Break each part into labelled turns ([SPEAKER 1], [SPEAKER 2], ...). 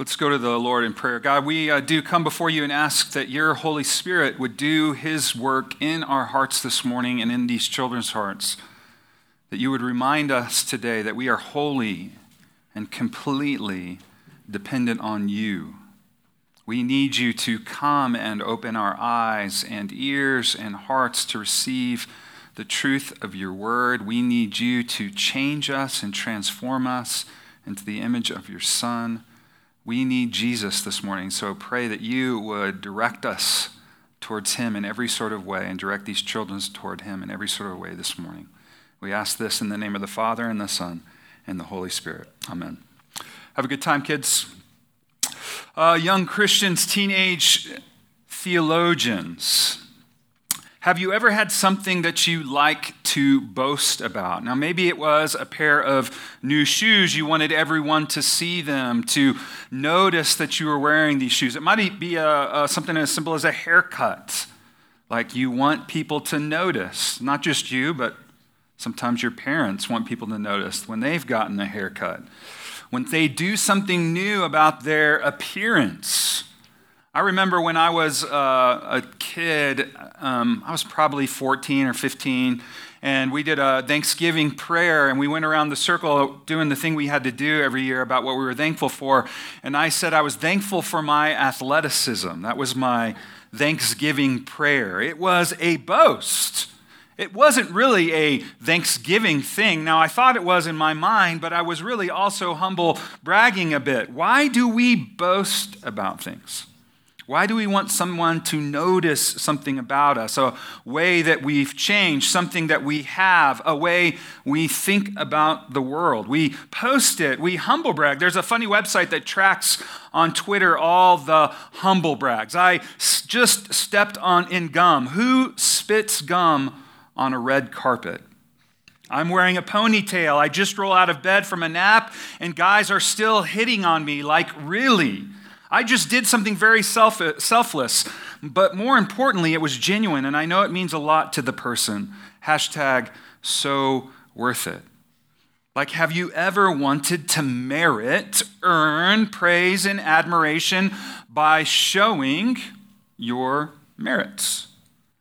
[SPEAKER 1] Let's go to the Lord in prayer. God, we uh, do come before you and ask that your Holy Spirit would do his work in our hearts this morning and in these children's hearts. That you would remind us today that we are wholly and completely dependent on you. We need you to come and open our eyes and ears and hearts to receive the truth of your word. We need you to change us and transform us into the image of your Son. We need Jesus this morning, so pray that you would direct us towards him in every sort of way and direct these children toward him in every sort of way this morning. We ask this in the name of the Father and the Son and the Holy Spirit. Amen. Have a good time, kids. Uh, young Christians, teenage theologians. Have you ever had something that you like to boast about? Now, maybe it was a pair of new shoes. You wanted everyone to see them, to notice that you were wearing these shoes. It might be a, a, something as simple as a haircut. Like you want people to notice, not just you, but sometimes your parents want people to notice when they've gotten a haircut. When they do something new about their appearance I remember when I was uh, a kid, um, I was probably 14 or 15, and we did a Thanksgiving prayer, and we went around the circle doing the thing we had to do every year about what we were thankful for. And I said I was thankful for my athleticism. That was my Thanksgiving prayer. It was a boast. It wasn't really a Thanksgiving thing. Now, I thought it was in my mind, but I was really also humble bragging a bit. Why do we boast about things? Why do we want someone to notice something about us? A way that we've changed, something that we have, a way we think about the world. We post it, we humble brag. There's a funny website that tracks on Twitter all the humble brags. I just stepped on in gum. Who spits gum on a red carpet? I'm wearing a ponytail. I just roll out of bed from a nap, and guys are still hitting on me like, really? I just did something very self- selfless, but more importantly, it was genuine, and I know it means a lot to the person. Hashtag so worth it. Like, have you ever wanted to merit, earn praise and admiration by showing your merits?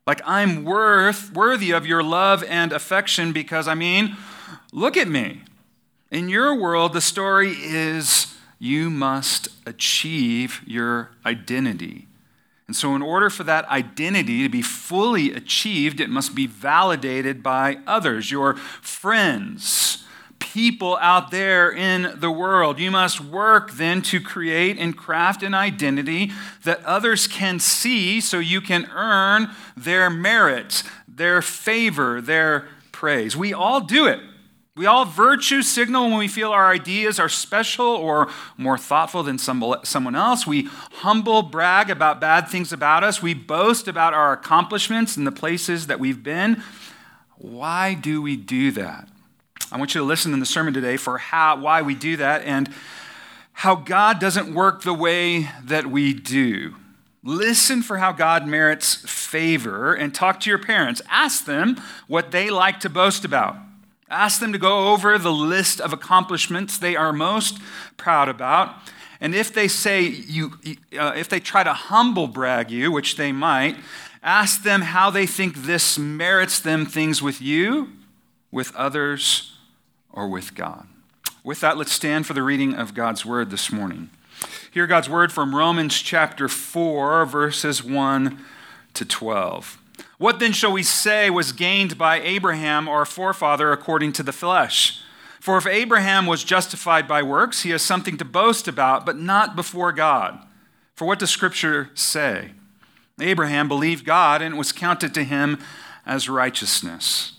[SPEAKER 1] Like, I'm worth, worthy of your love and affection because, I mean, look at me. In your world, the story is you must achieve your identity. And so, in order for that identity to be fully achieved, it must be validated by others, your friends, people out there in the world. You must work then to create and craft an identity that others can see so you can earn their merit, their favor, their praise. We all do it. We all virtue signal when we feel our ideas are special or more thoughtful than someone else. We humble brag about bad things about us. We boast about our accomplishments and the places that we've been. Why do we do that? I want you to listen in the sermon today for how, why we do that and how God doesn't work the way that we do. Listen for how God merits favor and talk to your parents. Ask them what they like to boast about. Ask them to go over the list of accomplishments they are most proud about. And if they say you, uh, if they try to humble brag you, which they might, ask them how they think this merits them things with you, with others, or with God. With that, let's stand for the reading of God's word this morning. Hear God's word from Romans chapter 4, verses 1 to 12. What then shall we say was gained by Abraham, our forefather, according to the flesh? For if Abraham was justified by works, he has something to boast about, but not before God. For what does Scripture say? Abraham believed God, and it was counted to him as righteousness.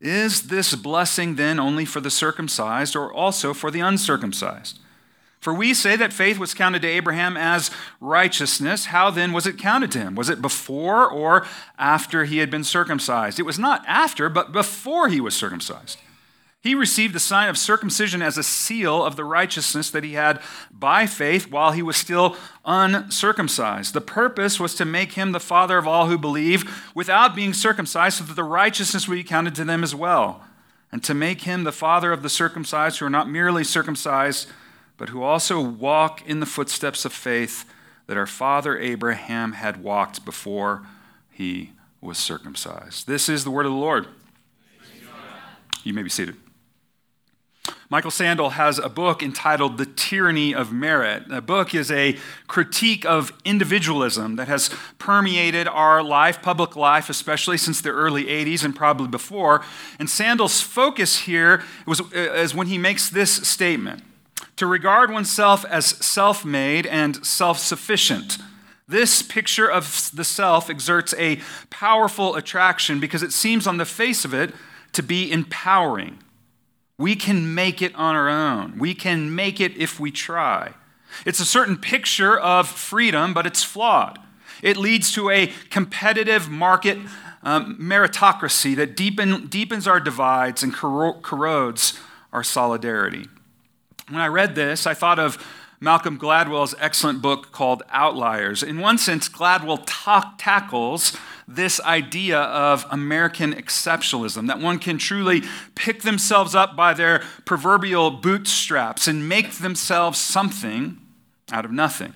[SPEAKER 1] Is this blessing then only for the circumcised or also for the uncircumcised? For we say that faith was counted to Abraham as righteousness. How then was it counted to him? Was it before or after he had been circumcised? It was not after, but before he was circumcised. He received the sign of circumcision as a seal of the righteousness that he had by faith while he was still uncircumcised. The purpose was to make him the father of all who believe without being circumcised, so that the righteousness would be counted to them as well, and to make him the father of the circumcised who are not merely circumcised but who also walk in the footsteps of faith that our father Abraham had walked before he was circumcised. This is the word of the Lord. You may be seated. Michael Sandel has a book entitled The Tyranny of Merit. The book is a critique of individualism that has permeated our life, public life, especially since the early 80s and probably before. And Sandel's focus here was, uh, is when he makes this statement to regard oneself as self made and self sufficient. This picture of the self exerts a powerful attraction because it seems on the face of it to be empowering. We can make it on our own, we can make it if we try. It's a certain picture of freedom, but it's flawed. It leads to a competitive market um, meritocracy that deepen, deepens our divides and corrodes our solidarity. When I read this, I thought of Malcolm Gladwell's excellent book called Outliers. In one sense, Gladwell ta- tackles this idea of American exceptionalism, that one can truly pick themselves up by their proverbial bootstraps and make themselves something out of nothing.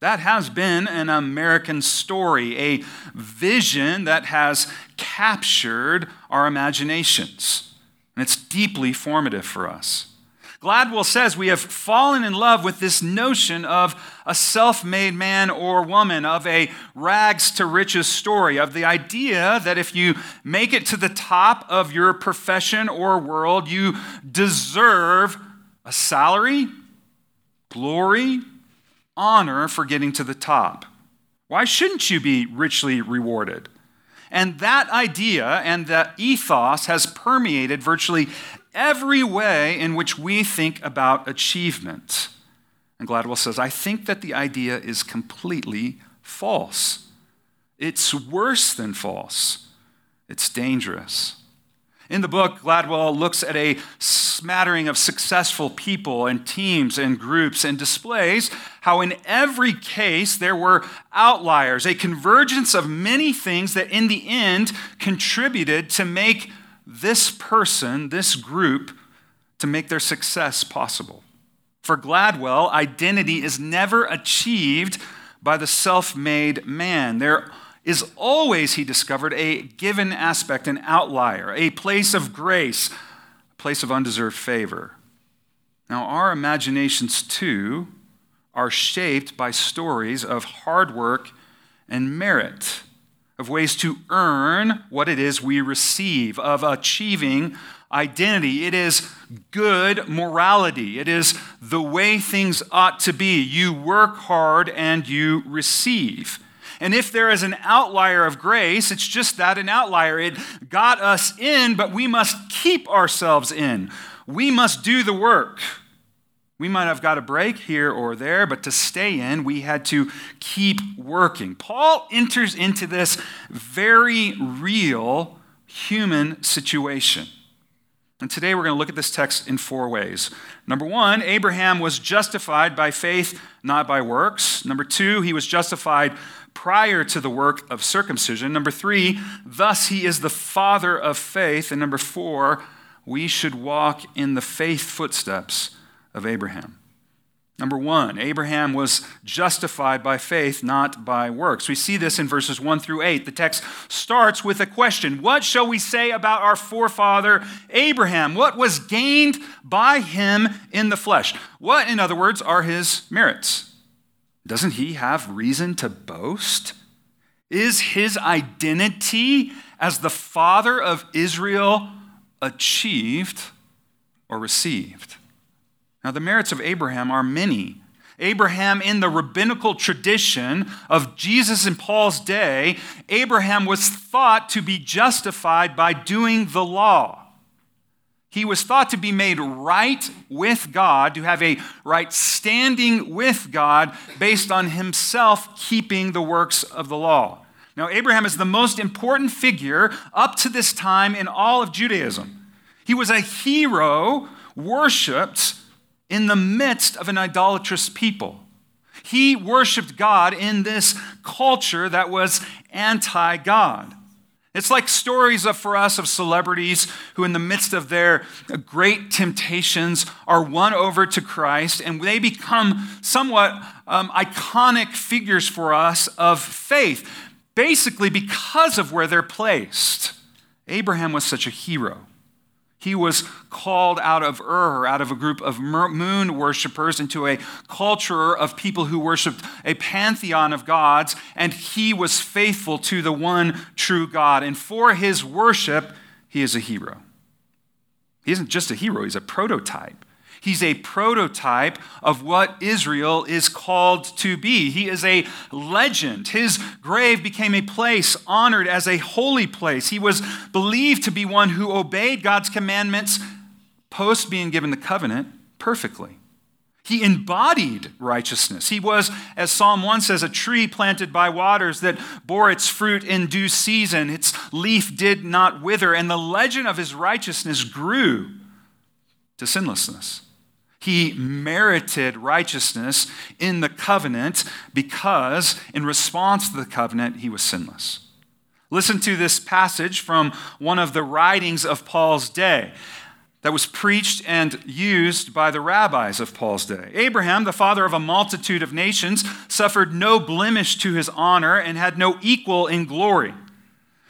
[SPEAKER 1] That has been an American story, a vision that has captured our imaginations. And it's deeply formative for us. Gladwell says we have fallen in love with this notion of a self made man or woman, of a rags to riches story, of the idea that if you make it to the top of your profession or world, you deserve a salary, glory, honor for getting to the top. Why shouldn't you be richly rewarded? And that idea and that ethos has permeated virtually every way in which we think about achievement. And Gladwell says, I think that the idea is completely false. It's worse than false, it's dangerous. In the book, Gladwell looks at a smattering of successful people and teams and groups and displays how, in every case, there were outliers, a convergence of many things that in the end contributed to make this person, this group, to make their success possible. For Gladwell, identity is never achieved by the self made man. There is always, he discovered, a given aspect, an outlier, a place of grace, a place of undeserved favor. Now, our imaginations, too, are shaped by stories of hard work and merit of ways to earn what it is we receive, of achieving identity. It is good morality. It is the way things ought to be. You work hard and you receive. And if there is an outlier of grace, it's just that an outlier. It got us in, but we must keep ourselves in. We must do the work. We might have got a break here or there, but to stay in, we had to keep working. Paul enters into this very real human situation. And today we're going to look at this text in four ways. Number one, Abraham was justified by faith, not by works. Number two, he was justified prior to the work of circumcision. Number three, thus he is the father of faith. And number four, we should walk in the faith footsteps of Abraham. Number one, Abraham was justified by faith, not by works. We see this in verses 1 through 8. The text starts with a question What shall we say about our forefather Abraham? What was gained by him in the flesh? What, in other words, are his merits? Doesn't he have reason to boast? Is his identity as the father of Israel achieved or received? Now, the merits of Abraham are many. Abraham, in the rabbinical tradition of Jesus and Paul's day, Abraham was thought to be justified by doing the law. He was thought to be made right with God, to have a right standing with God based on himself keeping the works of the law. Now, Abraham is the most important figure up to this time in all of Judaism. He was a hero worshiped in the midst of an idolatrous people. He worshiped God in this culture that was anti God. It's like stories of, for us of celebrities who, in the midst of their great temptations, are won over to Christ and they become somewhat um, iconic figures for us of faith, basically because of where they're placed. Abraham was such a hero. He was called out of Ur, out of a group of moon worshippers, into a culture of people who worshiped a pantheon of gods, and he was faithful to the one true God. And for his worship, he is a hero. He isn't just a hero, he's a prototype. He's a prototype of what Israel is called to be. He is a legend. His grave became a place honored as a holy place. He was believed to be one who obeyed God's commandments post being given the covenant perfectly. He embodied righteousness. He was, as Psalm 1 says, a tree planted by waters that bore its fruit in due season. Its leaf did not wither, and the legend of his righteousness grew to sinlessness. He merited righteousness in the covenant because, in response to the covenant, he was sinless. Listen to this passage from one of the writings of Paul's day that was preached and used by the rabbis of Paul's day. Abraham, the father of a multitude of nations, suffered no blemish to his honor and had no equal in glory.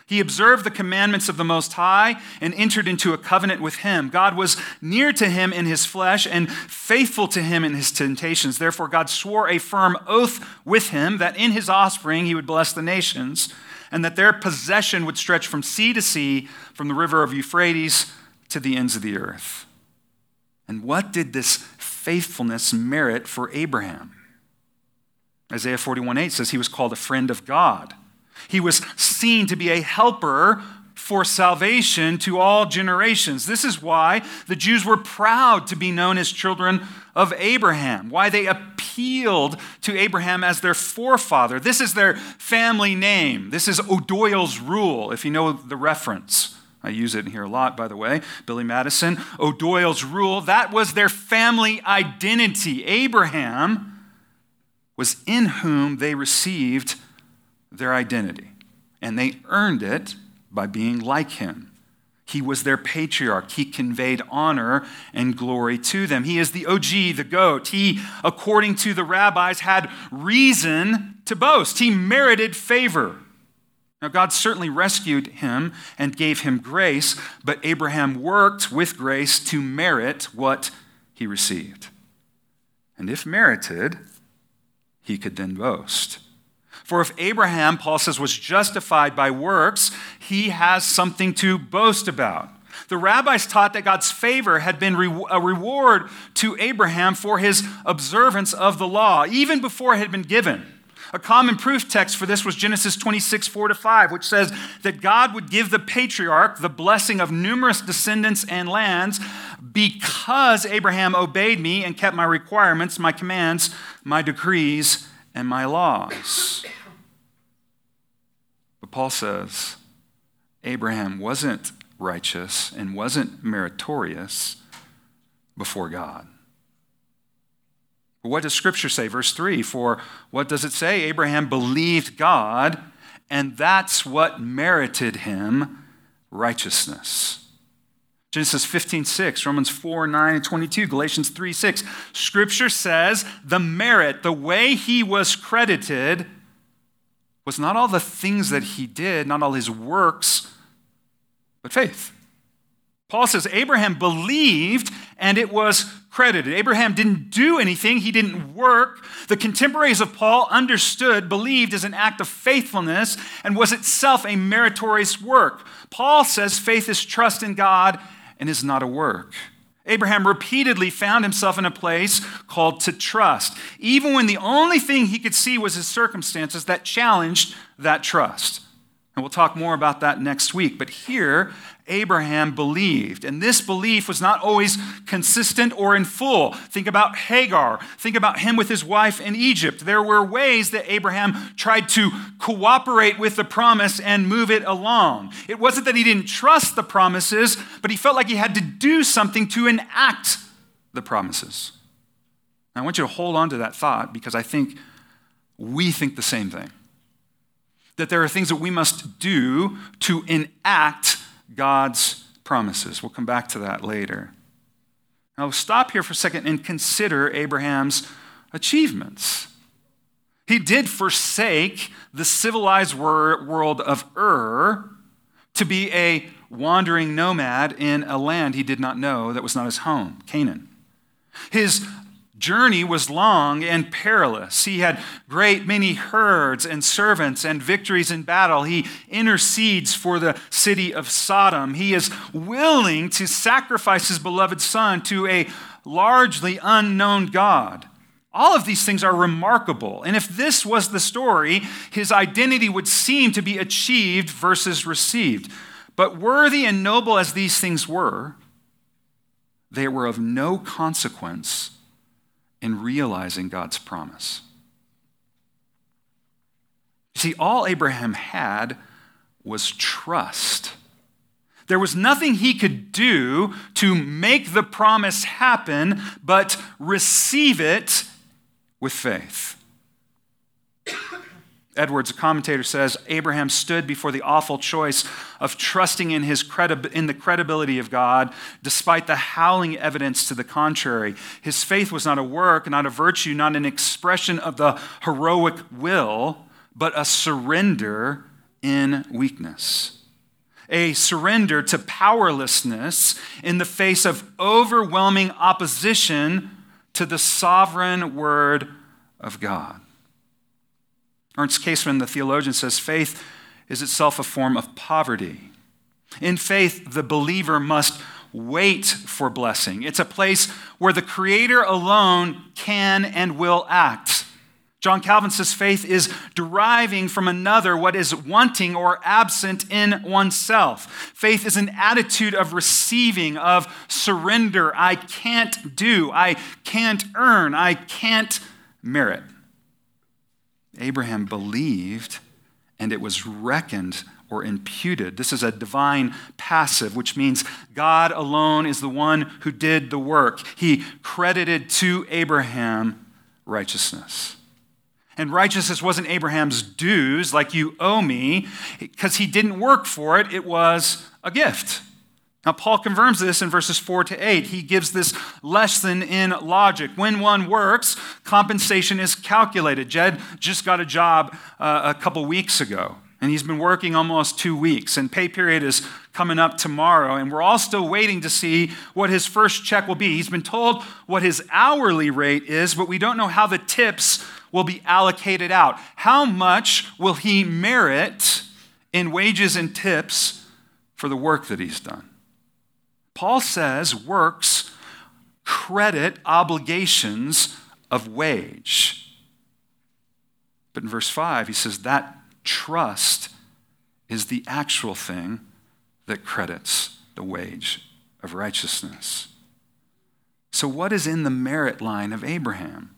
[SPEAKER 1] He observed the commandments of the Most High and entered into a covenant with him. God was near to him in his flesh and faithful to him in his temptations. Therefore, God swore a firm oath with him that in his offspring he would bless the nations and that their possession would stretch from sea to sea, from the river of Euphrates to the ends of the earth. And what did this faithfulness merit for Abraham? Isaiah 41 8 says he was called a friend of God. He was seen to be a helper for salvation to all generations. This is why the Jews were proud to be known as children of Abraham, why they appealed to Abraham as their forefather. This is their family name. This is O'Doyle's rule, if you know the reference. I use it here a lot, by the way. Billy Madison, O'Doyle's rule, that was their family identity. Abraham was in whom they received their identity, and they earned it by being like him. He was their patriarch. He conveyed honor and glory to them. He is the OG, the goat. He, according to the rabbis, had reason to boast. He merited favor. Now, God certainly rescued him and gave him grace, but Abraham worked with grace to merit what he received. And if merited, he could then boast. For if Abraham, Paul says, was justified by works, he has something to boast about. The rabbis taught that God's favor had been a reward to Abraham for his observance of the law, even before it had been given. A common proof text for this was Genesis 26, 4 to 5, which says that God would give the patriarch the blessing of numerous descendants and lands because Abraham obeyed me and kept my requirements, my commands, my decrees, and my laws. But Paul says Abraham wasn't righteous and wasn't meritorious before God. But what does Scripture say? Verse 3 For what does it say? Abraham believed God, and that's what merited him righteousness. Genesis 15, 6, Romans 4, 9, and 22, Galatians 3, 6. Scripture says the merit, the way he was credited, was not all the things that he did, not all his works, but faith. Paul says Abraham believed and it was credited. Abraham didn't do anything, he didn't work. The contemporaries of Paul understood, believed as an act of faithfulness and was itself a meritorious work. Paul says faith is trust in God and is not a work. Abraham repeatedly found himself in a place called to trust, even when the only thing he could see was his circumstances that challenged that trust. And we'll talk more about that next week. But here, Abraham believed. And this belief was not always consistent or in full. Think about Hagar. Think about him with his wife in Egypt. There were ways that Abraham tried to cooperate with the promise and move it along. It wasn't that he didn't trust the promises, but he felt like he had to do something to enact the promises. I want you to hold on to that thought because I think we think the same thing. That there are things that we must do to enact God's promises. We'll come back to that later. Now, stop here for a second and consider Abraham's achievements. He did forsake the civilized world of Ur to be a wandering nomad in a land he did not know that was not his home, Canaan. His journey was long and perilous. He had great many herds and servants and victories in battle. He intercedes for the city of Sodom. He is willing to sacrifice his beloved son to a largely unknown God. All of these things are remarkable. And if this was the story, his identity would seem to be achieved versus received. But worthy and noble as these things were, they were of no consequence in realizing God's promise. You See, all Abraham had was trust. There was nothing he could do to make the promise happen but receive it with faith. Edwards, a commentator, says Abraham stood before the awful choice of trusting in, his credi- in the credibility of God despite the howling evidence to the contrary. His faith was not a work, not a virtue, not an expression of the heroic will, but a surrender in weakness. A surrender to powerlessness in the face of overwhelming opposition to the sovereign word of God. Ernst Käsemann, the theologian, says faith is itself a form of poverty. In faith, the believer must wait for blessing. It's a place where the Creator alone can and will act. John Calvin says faith is deriving from another what is wanting or absent in oneself. Faith is an attitude of receiving, of surrender. I can't do, I can't earn, I can't merit. Abraham believed and it was reckoned or imputed. This is a divine passive, which means God alone is the one who did the work. He credited to Abraham righteousness. And righteousness wasn't Abraham's dues, like you owe me, because he didn't work for it. It was a gift. Now, Paul confirms this in verses 4 to 8. He gives this lesson in logic. When one works, compensation is calculated. Jed just got a job uh, a couple weeks ago, and he's been working almost two weeks, and pay period is coming up tomorrow, and we're all still waiting to see what his first check will be. He's been told what his hourly rate is, but we don't know how the tips will be allocated out. How much will he merit in wages and tips for the work that he's done? Paul says works credit obligations of wage. But in verse 5, he says that trust is the actual thing that credits the wage of righteousness. So, what is in the merit line of Abraham?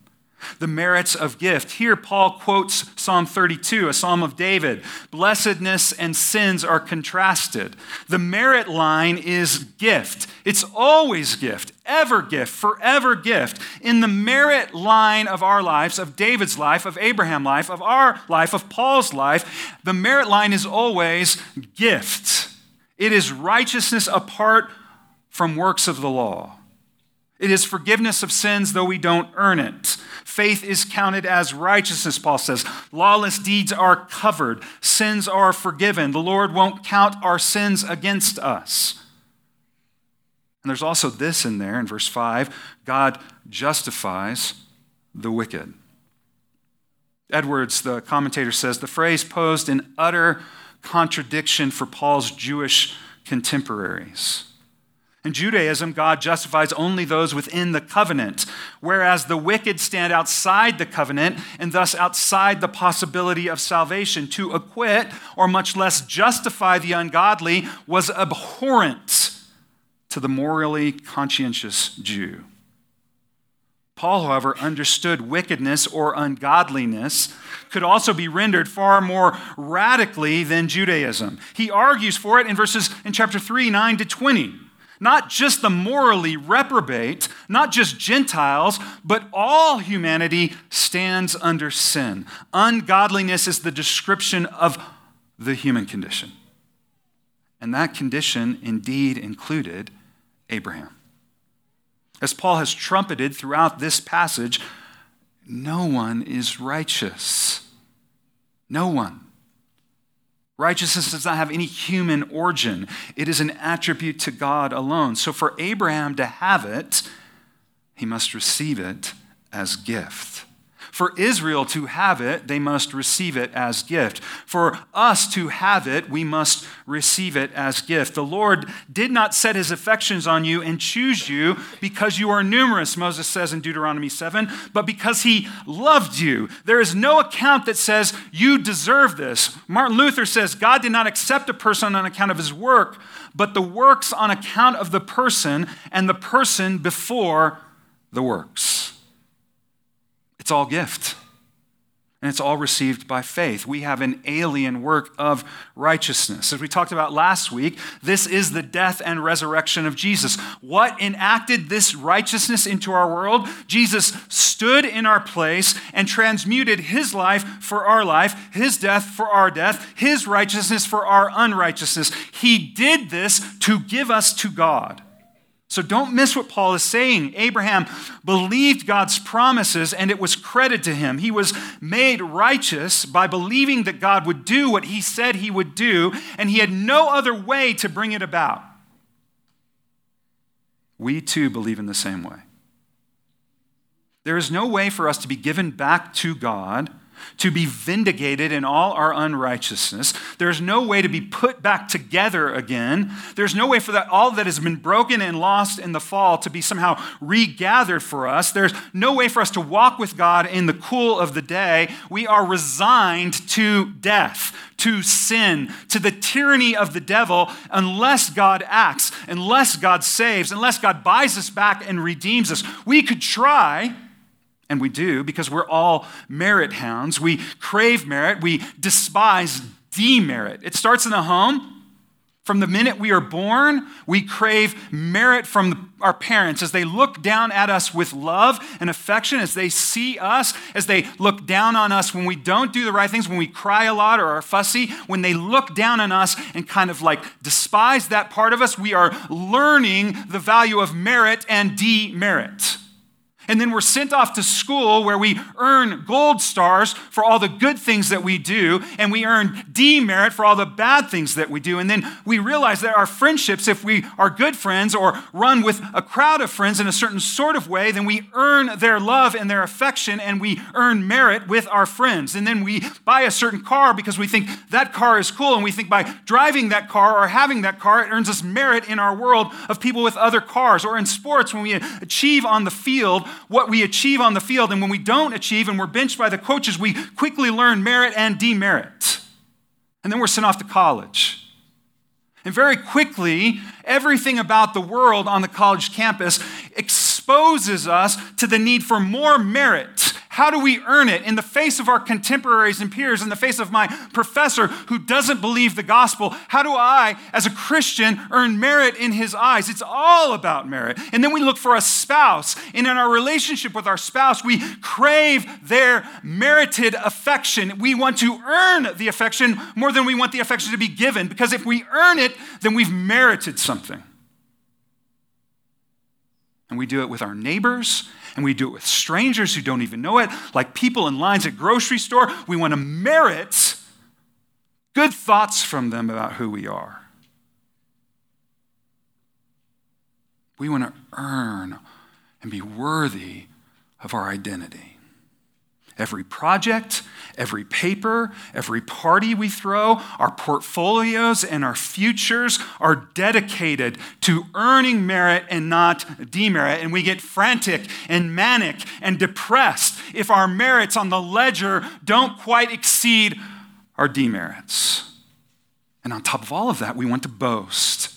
[SPEAKER 1] The merits of gift. Here, Paul quotes Psalm 32, a psalm of David. Blessedness and sins are contrasted. The merit line is gift. It's always gift, ever gift, forever gift. In the merit line of our lives, of David's life, of Abraham's life, of our life, of Paul's life, the merit line is always gift. It is righteousness apart from works of the law. It is forgiveness of sins, though we don't earn it. Faith is counted as righteousness, Paul says. Lawless deeds are covered, sins are forgiven. The Lord won't count our sins against us. And there's also this in there in verse 5 God justifies the wicked. Edwards, the commentator, says the phrase posed an utter contradiction for Paul's Jewish contemporaries. In Judaism, God justifies only those within the covenant, whereas the wicked stand outside the covenant and thus outside the possibility of salvation. To acquit, or much less justify the ungodly, was abhorrent to the morally conscientious Jew. Paul, however, understood wickedness or ungodliness could also be rendered far more radically than Judaism. He argues for it in verses in chapter 3, 9 to 20. Not just the morally reprobate, not just Gentiles, but all humanity stands under sin. Ungodliness is the description of the human condition. And that condition indeed included Abraham. As Paul has trumpeted throughout this passage, no one is righteous. No one. Righteousness does not have any human origin, it is an attribute to God alone. So for Abraham to have it, he must receive it as gift. For Israel to have it, they must receive it as gift. For us to have it, we must receive it as gift. The Lord did not set his affections on you and choose you because you are numerous, Moses says in Deuteronomy 7, but because he loved you. There is no account that says you deserve this. Martin Luther says God did not accept a person on account of his work, but the works on account of the person and the person before the works. It's all gift. And it's all received by faith. We have an alien work of righteousness. As we talked about last week, this is the death and resurrection of Jesus. What enacted this righteousness into our world? Jesus stood in our place and transmuted his life for our life, his death for our death, his righteousness for our unrighteousness. He did this to give us to God. So don't miss what Paul is saying. Abraham believed God's promises and it was credited to him. He was made righteous by believing that God would do what he said he would do, and he had no other way to bring it about. We too believe in the same way. There is no way for us to be given back to God to be vindicated in all our unrighteousness. There's no way to be put back together again. There's no way for that all that has been broken and lost in the fall to be somehow regathered for us. There's no way for us to walk with God in the cool of the day. We are resigned to death, to sin, to the tyranny of the devil unless God acts, unless God saves, unless God buys us back and redeems us. We could try and we do because we're all merit hounds. We crave merit, we despise demerit. It starts in the home. From the minute we are born, we crave merit from our parents as they look down at us with love and affection, as they see us, as they look down on us when we don't do the right things, when we cry a lot or are fussy, when they look down on us and kind of like despise that part of us, we are learning the value of merit and demerit. And then we're sent off to school where we earn gold stars for all the good things that we do, and we earn demerit for all the bad things that we do. And then we realize that our friendships, if we are good friends or run with a crowd of friends in a certain sort of way, then we earn their love and their affection, and we earn merit with our friends. And then we buy a certain car because we think that car is cool, and we think by driving that car or having that car, it earns us merit in our world of people with other cars. Or in sports, when we achieve on the field, what we achieve on the field. And when we don't achieve and we're benched by the coaches, we quickly learn merit and demerit. And then we're sent off to college. And very quickly, everything about the world on the college campus exposes us to the need for more merit how do we earn it in the face of our contemporaries and peers, in the face of my professor who doesn't believe the gospel? How do I, as a Christian, earn merit in his eyes? It's all about merit. And then we look for a spouse. And in our relationship with our spouse, we crave their merited affection. We want to earn the affection more than we want the affection to be given, because if we earn it, then we've merited something. And we do it with our neighbors and we do it with strangers who don't even know it, like people in lines at grocery store. We want to merit good thoughts from them about who we are. We want to earn and be worthy of our identity. Every project, every paper, every party we throw, our portfolios and our futures are dedicated to earning merit and not demerit. And we get frantic and manic and depressed if our merits on the ledger don't quite exceed our demerits. And on top of all of that, we want to boast.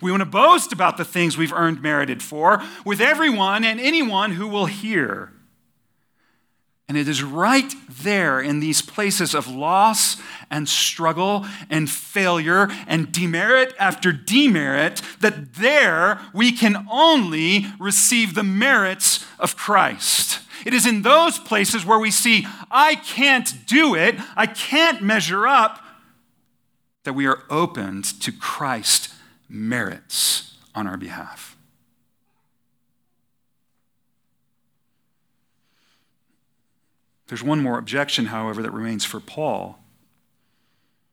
[SPEAKER 1] We want to boast about the things we've earned merited for with everyone and anyone who will hear. And it is right there in these places of loss and struggle and failure and demerit after demerit that there we can only receive the merits of Christ. It is in those places where we see, I can't do it, I can't measure up, that we are opened to Christ's merits on our behalf. There's one more objection, however, that remains for Paul.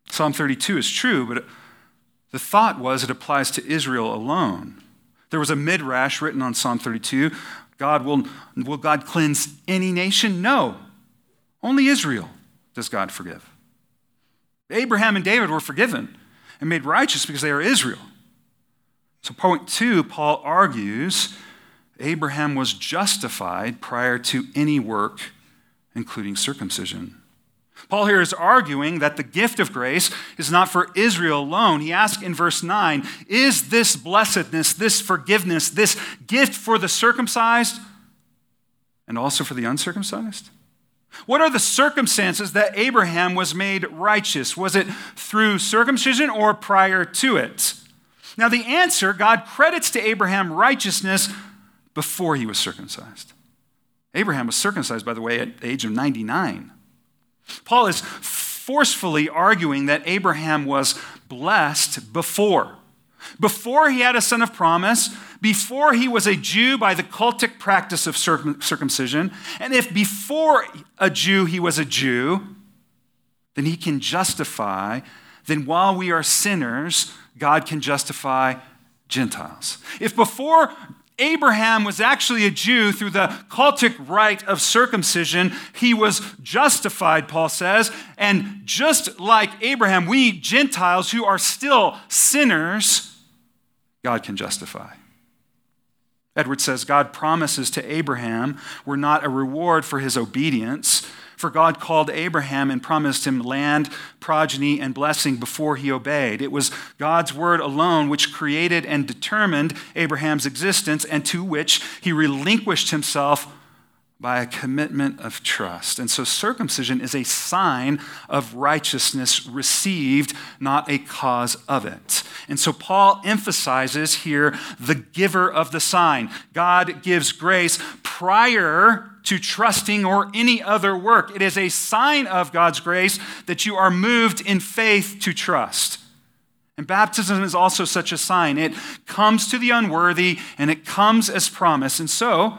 [SPEAKER 1] Psalm 32 is true, but the thought was it applies to Israel alone. There was a midrash written on Psalm 32 God will, will God cleanse any nation? No. Only Israel does God forgive. Abraham and David were forgiven and made righteous because they are Israel. So, point two, Paul argues Abraham was justified prior to any work including circumcision. Paul here is arguing that the gift of grace is not for Israel alone. He asks in verse 9 Is this blessedness, this forgiveness, this gift for the circumcised and also for the uncircumcised? What are the circumstances that Abraham was made righteous? Was it through circumcision or prior to it? Now, the answer God credits to Abraham righteousness before he was circumcised. Abraham was circumcised, by the way, at the age of 99. Paul is forcefully arguing that Abraham was blessed before. Before he had a son of promise, before he was a Jew by the cultic practice of circumcision, and if before a Jew he was a Jew, then he can justify, then while we are sinners, God can justify Gentiles. If before Abraham was actually a Jew through the cultic rite of circumcision. He was justified, Paul says. And just like Abraham, we Gentiles who are still sinners, God can justify. Edward says God promises to Abraham were not a reward for his obedience, for God called Abraham and promised him land, progeny, and blessing before he obeyed. It was God's word alone which created and determined Abraham's existence and to which he relinquished himself by a commitment of trust. And so circumcision is a sign of righteousness received, not a cause of it. And so Paul emphasizes here the giver of the sign. God gives grace prior to trusting or any other work. It is a sign of God's grace that you are moved in faith to trust. And baptism is also such a sign. It comes to the unworthy and it comes as promise. And so,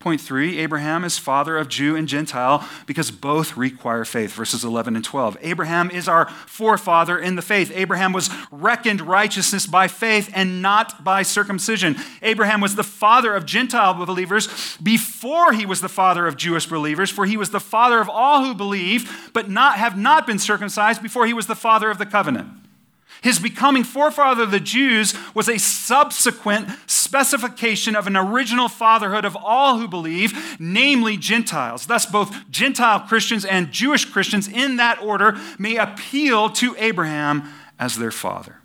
[SPEAKER 1] Point three Abraham is father of Jew and Gentile because both require faith, verses 11 and 12. Abraham is our forefather in the faith. Abraham was reckoned righteousness by faith and not by circumcision. Abraham was the father of Gentile believers before he was the father of Jewish believers, for he was the father of all who believe, but not, have not been circumcised before he was the father of the covenant. His becoming forefather of the Jews was a subsequent specification of an original fatherhood of all who believe, namely Gentiles. Thus, both Gentile Christians and Jewish Christians in that order may appeal to Abraham as their father.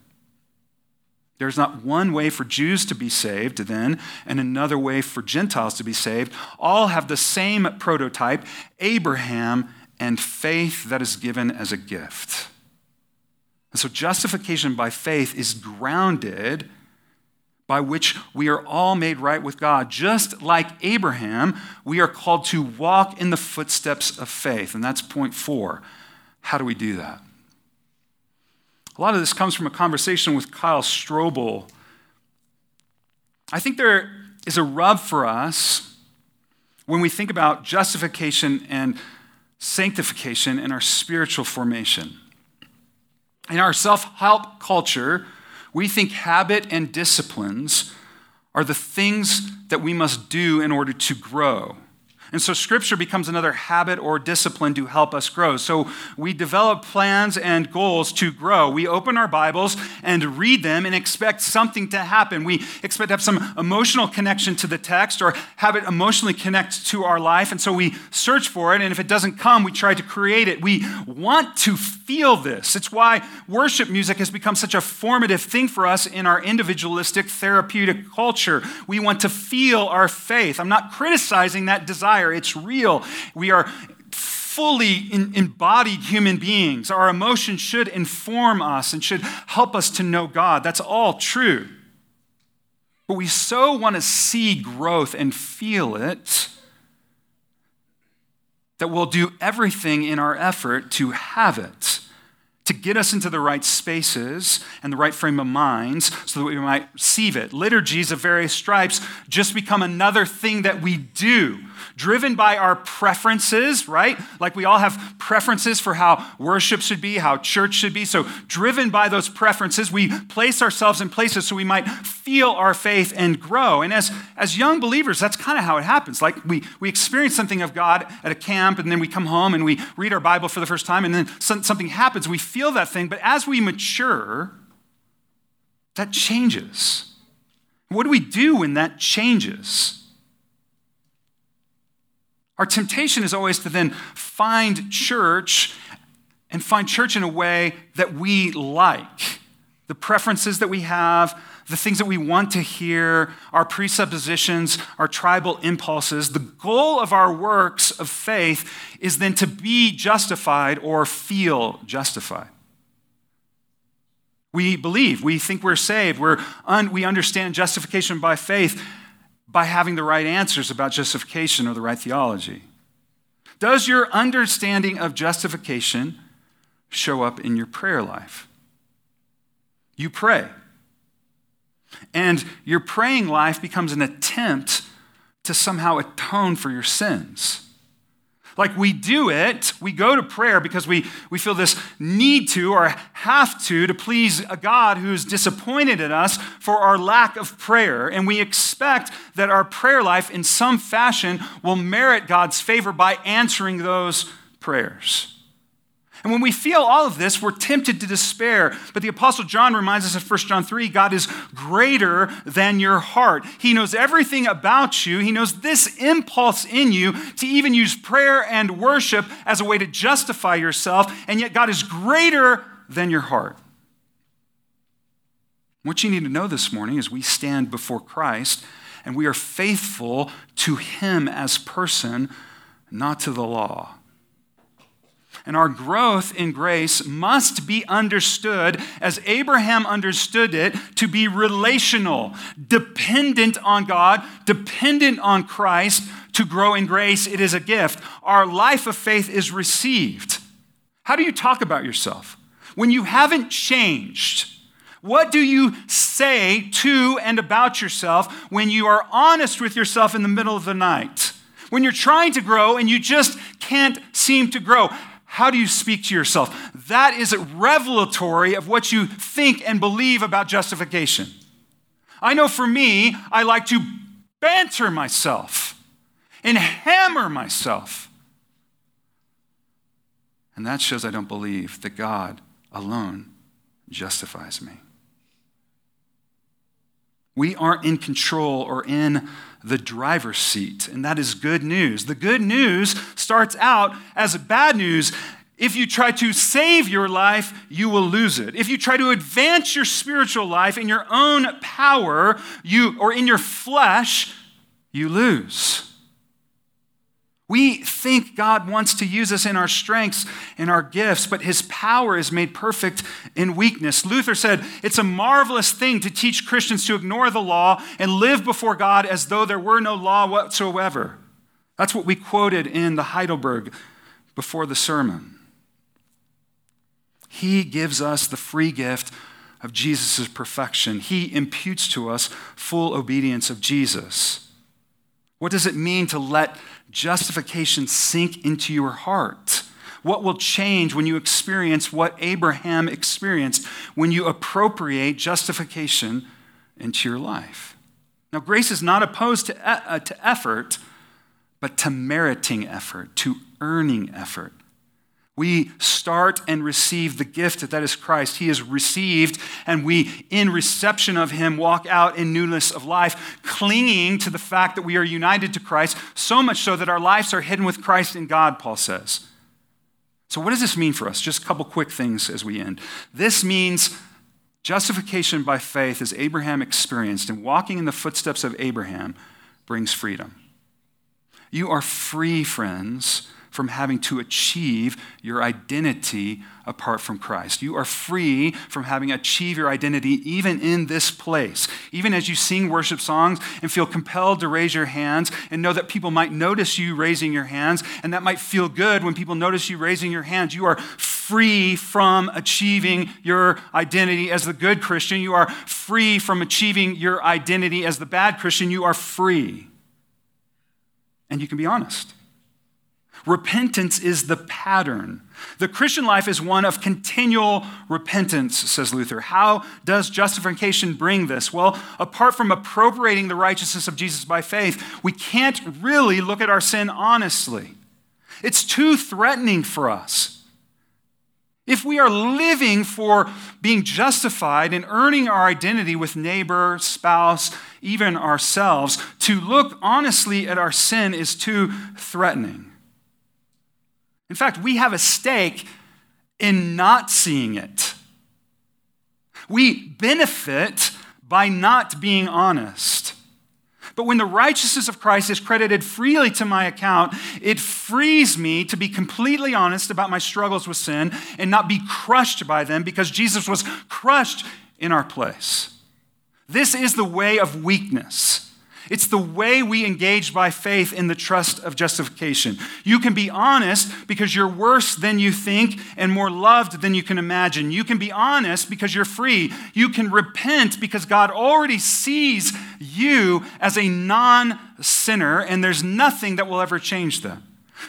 [SPEAKER 1] There's not one way for Jews to be saved, then, and another way for Gentiles to be saved. All have the same prototype Abraham and faith that is given as a gift. And so justification by faith is grounded by which we are all made right with God. Just like Abraham, we are called to walk in the footsteps of faith. And that's point four. How do we do that? A lot of this comes from a conversation with Kyle Strobel. I think there is a rub for us when we think about justification and sanctification in our spiritual formation. In our self help culture, we think habit and disciplines are the things that we must do in order to grow. And so scripture becomes another habit or discipline to help us grow. So we develop plans and goals to grow. We open our Bibles and read them and expect something to happen. We expect to have some emotional connection to the text or have it emotionally connect to our life. And so we search for it. And if it doesn't come, we try to create it. We want to feel this. It's why worship music has become such a formative thing for us in our individualistic therapeutic culture. We want to feel our faith. I'm not criticizing that desire it's real. We are fully embodied human beings. Our emotions should inform us and should help us to know God. That's all true. But we so want to see growth and feel it that we'll do everything in our effort to have it to get us into the right spaces and the right frame of minds so that we might receive it. Liturgies of various stripes just become another thing that we do, driven by our preferences, right? Like we all have preferences for how worship should be, how church should be. So, driven by those preferences, we place ourselves in places so we might feel our faith and grow. And as, as young believers, that's kind of how it happens. Like we, we experience something of God at a camp, and then we come home and we read our Bible for the first time, and then something happens. We feel that thing, but as we mature, that changes. What do we do when that changes? Our temptation is always to then find church and find church in a way that we like. The preferences that we have, the things that we want to hear, our presuppositions, our tribal impulses. The goal of our works of faith is then to be justified or feel justified. We believe, we think we're saved, we're un, we understand justification by faith by having the right answers about justification or the right theology. Does your understanding of justification show up in your prayer life? You pray. And your praying life becomes an attempt to somehow atone for your sins. Like we do it, we go to prayer because we, we feel this need to or have to to please a God who's disappointed in us for our lack of prayer. And we expect that our prayer life in some fashion will merit God's favor by answering those prayers. And when we feel all of this, we're tempted to despair. But the Apostle John reminds us in 1 John 3 God is greater than your heart. He knows everything about you, He knows this impulse in you to even use prayer and worship as a way to justify yourself. And yet, God is greater than your heart. What you need to know this morning is we stand before Christ and we are faithful to Him as person, not to the law. And our growth in grace must be understood as Abraham understood it to be relational, dependent on God, dependent on Christ. To grow in grace, it is a gift. Our life of faith is received. How do you talk about yourself? When you haven't changed, what do you say to and about yourself when you are honest with yourself in the middle of the night? When you're trying to grow and you just can't seem to grow? How do you speak to yourself? That is revelatory of what you think and believe about justification. I know for me, I like to banter myself and hammer myself. And that shows I don't believe that God alone justifies me. We aren't in control or in the driver's seat, and that is good news. The good news starts out as bad news. If you try to save your life, you will lose it. If you try to advance your spiritual life in your own power, you or in your flesh, you lose. We think God wants to use us in our strengths and our gifts, but his power is made perfect in weakness. Luther said, It's a marvelous thing to teach Christians to ignore the law and live before God as though there were no law whatsoever. That's what we quoted in the Heidelberg before the sermon. He gives us the free gift of Jesus' perfection, He imputes to us full obedience of Jesus. What does it mean to let justification sink into your heart? What will change when you experience what Abraham experienced when you appropriate justification into your life? Now, grace is not opposed to, uh, to effort, but to meriting effort, to earning effort. We start and receive the gift that is Christ. He is received, and we, in reception of Him, walk out in newness of life, clinging to the fact that we are united to Christ, so much so that our lives are hidden with Christ in God, Paul says. So, what does this mean for us? Just a couple quick things as we end. This means justification by faith, as Abraham experienced, and walking in the footsteps of Abraham brings freedom. You are free, friends from having to achieve your identity apart from Christ. You are free from having to achieve your identity even in this place. Even as you sing worship songs and feel compelled to raise your hands and know that people might notice you raising your hands, and that might feel good when people notice you raising your hands. You are free from achieving your identity as the good Christian. You are free from achieving your identity as the bad Christian. You are free. And you can be honest. Repentance is the pattern. The Christian life is one of continual repentance, says Luther. How does justification bring this? Well, apart from appropriating the righteousness of Jesus by faith, we can't really look at our sin honestly. It's too threatening for us. If we are living for being justified and earning our identity with neighbor, spouse, even ourselves, to look honestly at our sin is too threatening. In fact, we have a stake in not seeing it. We benefit by not being honest. But when the righteousness of Christ is credited freely to my account, it frees me to be completely honest about my struggles with sin and not be crushed by them because Jesus was crushed in our place. This is the way of weakness. It's the way we engage by faith in the trust of justification. You can be honest because you're worse than you think and more loved than you can imagine. You can be honest because you're free. You can repent because God already sees you as a non sinner, and there's nothing that will ever change that.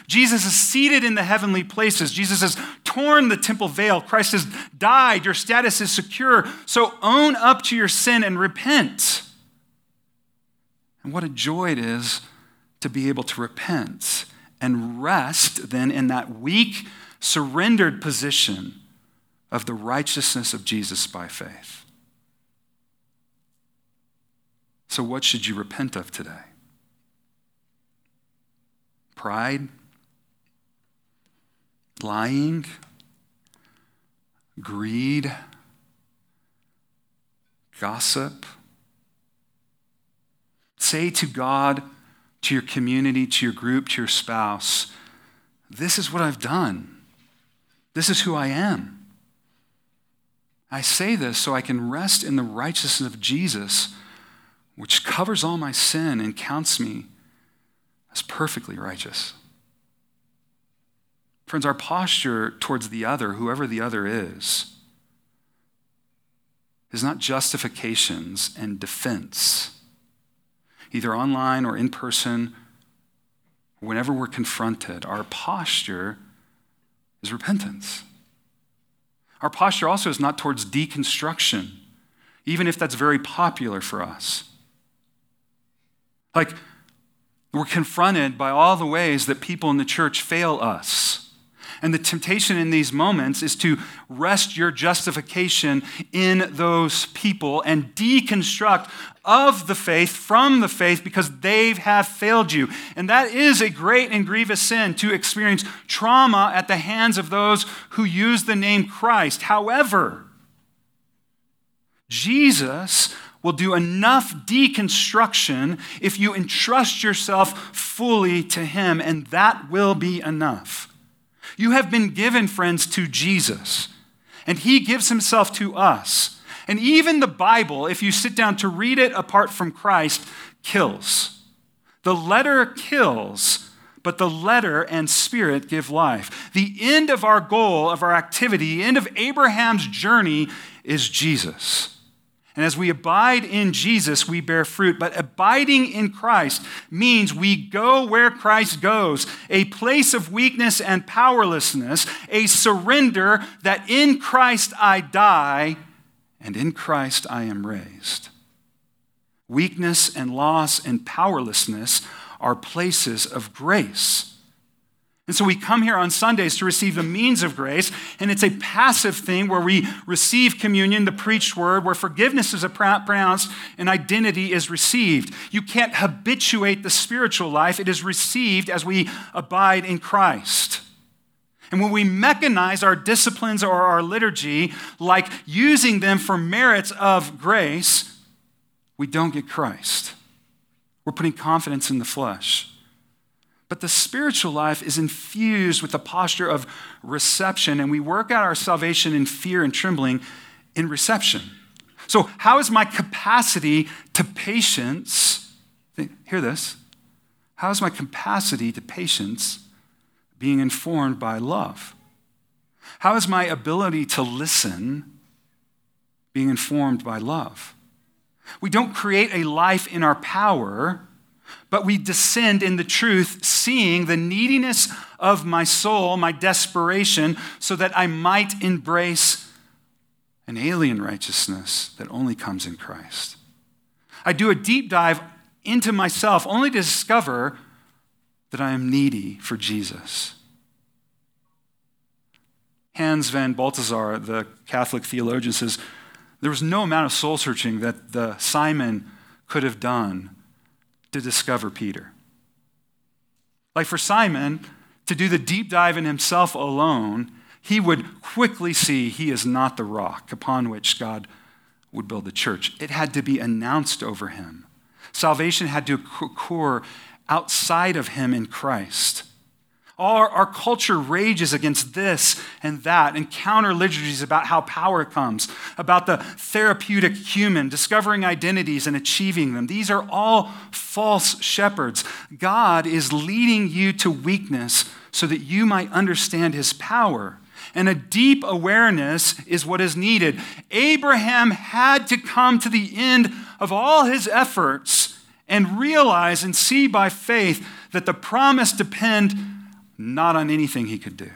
[SPEAKER 1] Jesus is seated in the heavenly places. Jesus has torn the temple veil. Christ has died. Your status is secure. So own up to your sin and repent. And what a joy it is to be able to repent and rest then in that weak, surrendered position of the righteousness of Jesus by faith. So, what should you repent of today? Pride? Lying? Greed? Gossip? Say to God, to your community, to your group, to your spouse, this is what I've done. This is who I am. I say this so I can rest in the righteousness of Jesus, which covers all my sin and counts me as perfectly righteous. Friends, our posture towards the other, whoever the other is, is not justifications and defense either online or in person, whenever we're confronted, our posture is repentance. Our posture also is not towards deconstruction, even if that's very popular for us. Like, we're confronted by all the ways that people in the church fail us. And the temptation in these moments is to rest your justification in those people and deconstruct of the faith from the faith because they have failed you. And that is a great and grievous sin to experience trauma at the hands of those who use the name Christ. However, Jesus will do enough deconstruction if you entrust yourself fully to Him, and that will be enough. You have been given, friends, to Jesus, and He gives Himself to us. And even the Bible, if you sit down to read it apart from Christ, kills. The letter kills, but the letter and spirit give life. The end of our goal, of our activity, the end of Abraham's journey is Jesus. And as we abide in Jesus, we bear fruit. But abiding in Christ means we go where Christ goes a place of weakness and powerlessness, a surrender that in Christ I die and in Christ I am raised. Weakness and loss and powerlessness are places of grace. And so we come here on Sundays to receive the means of grace, and it's a passive thing where we receive communion, the preached word, where forgiveness is pronounced and identity is received. You can't habituate the spiritual life, it is received as we abide in Christ. And when we mechanize our disciplines or our liturgy, like using them for merits of grace, we don't get Christ. We're putting confidence in the flesh. But the spiritual life is infused with a posture of reception, and we work out our salvation in fear and trembling in reception. So, how is my capacity to patience? Hear this. How is my capacity to patience being informed by love? How is my ability to listen being informed by love? We don't create a life in our power but we descend in the truth, seeing the neediness of my soul, my desperation, so that I might embrace an alien righteousness that only comes in Christ. I do a deep dive into myself only to discover that I am needy for Jesus. Hans von Balthasar, the Catholic theologian, says there was no amount of soul searching that the Simon could have done to discover Peter. Like for Simon, to do the deep dive in himself alone, he would quickly see he is not the rock upon which God would build the church. It had to be announced over him. Salvation had to occur outside of him in Christ. Our, our culture rages against this and that and counter liturgies about how power comes, about the therapeutic human, discovering identities and achieving them. These are all false shepherds. God is leading you to weakness so that you might understand his power. And a deep awareness is what is needed. Abraham had to come to the end of all his efforts and realize and see by faith that the promise depend not on anything he could do.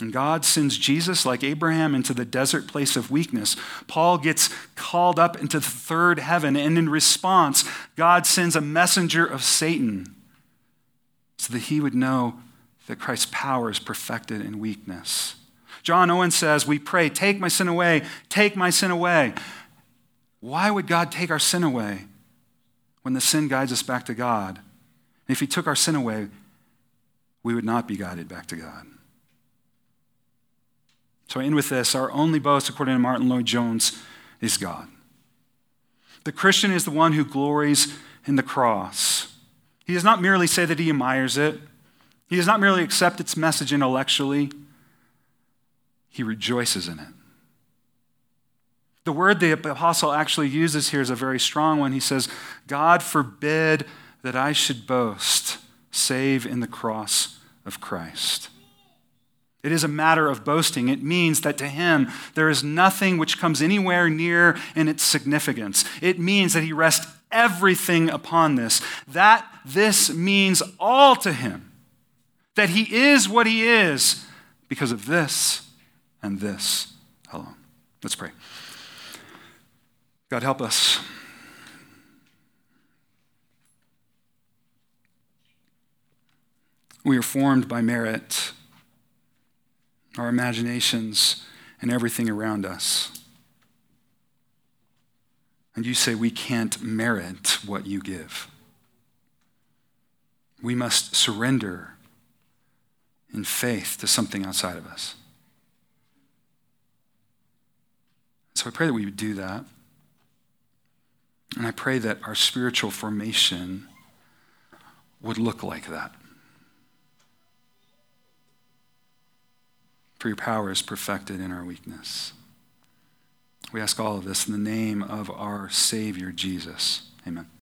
[SPEAKER 1] And God sends Jesus, like Abraham, into the desert place of weakness. Paul gets called up into the third heaven, and in response, God sends a messenger of Satan so that he would know that Christ's power is perfected in weakness. John Owen says, We pray, take my sin away, take my sin away. Why would God take our sin away when the sin guides us back to God? And if He took our sin away, we would not be guided back to God. So I end with this our only boast, according to Martyn Lloyd-Jones, is God. The Christian is the one who glories in the cross. He does not merely say that he admires it, he does not merely accept its message intellectually, he rejoices in it. The word the apostle actually uses here is a very strong one. He says, God forbid that I should boast save in the cross of Christ. It is a matter of boasting. It means that to him there is nothing which comes anywhere near in its significance. It means that he rests everything upon this, that this means all to him, that he is what he is because of this and this alone. Let's pray. God, help us. We are formed by merit, our imaginations, and everything around us. And you say we can't merit what you give. We must surrender in faith to something outside of us. So I pray that we would do that. And I pray that our spiritual formation would look like that. For your power is perfected in our weakness. We ask all of this in the name of our Savior, Jesus. Amen.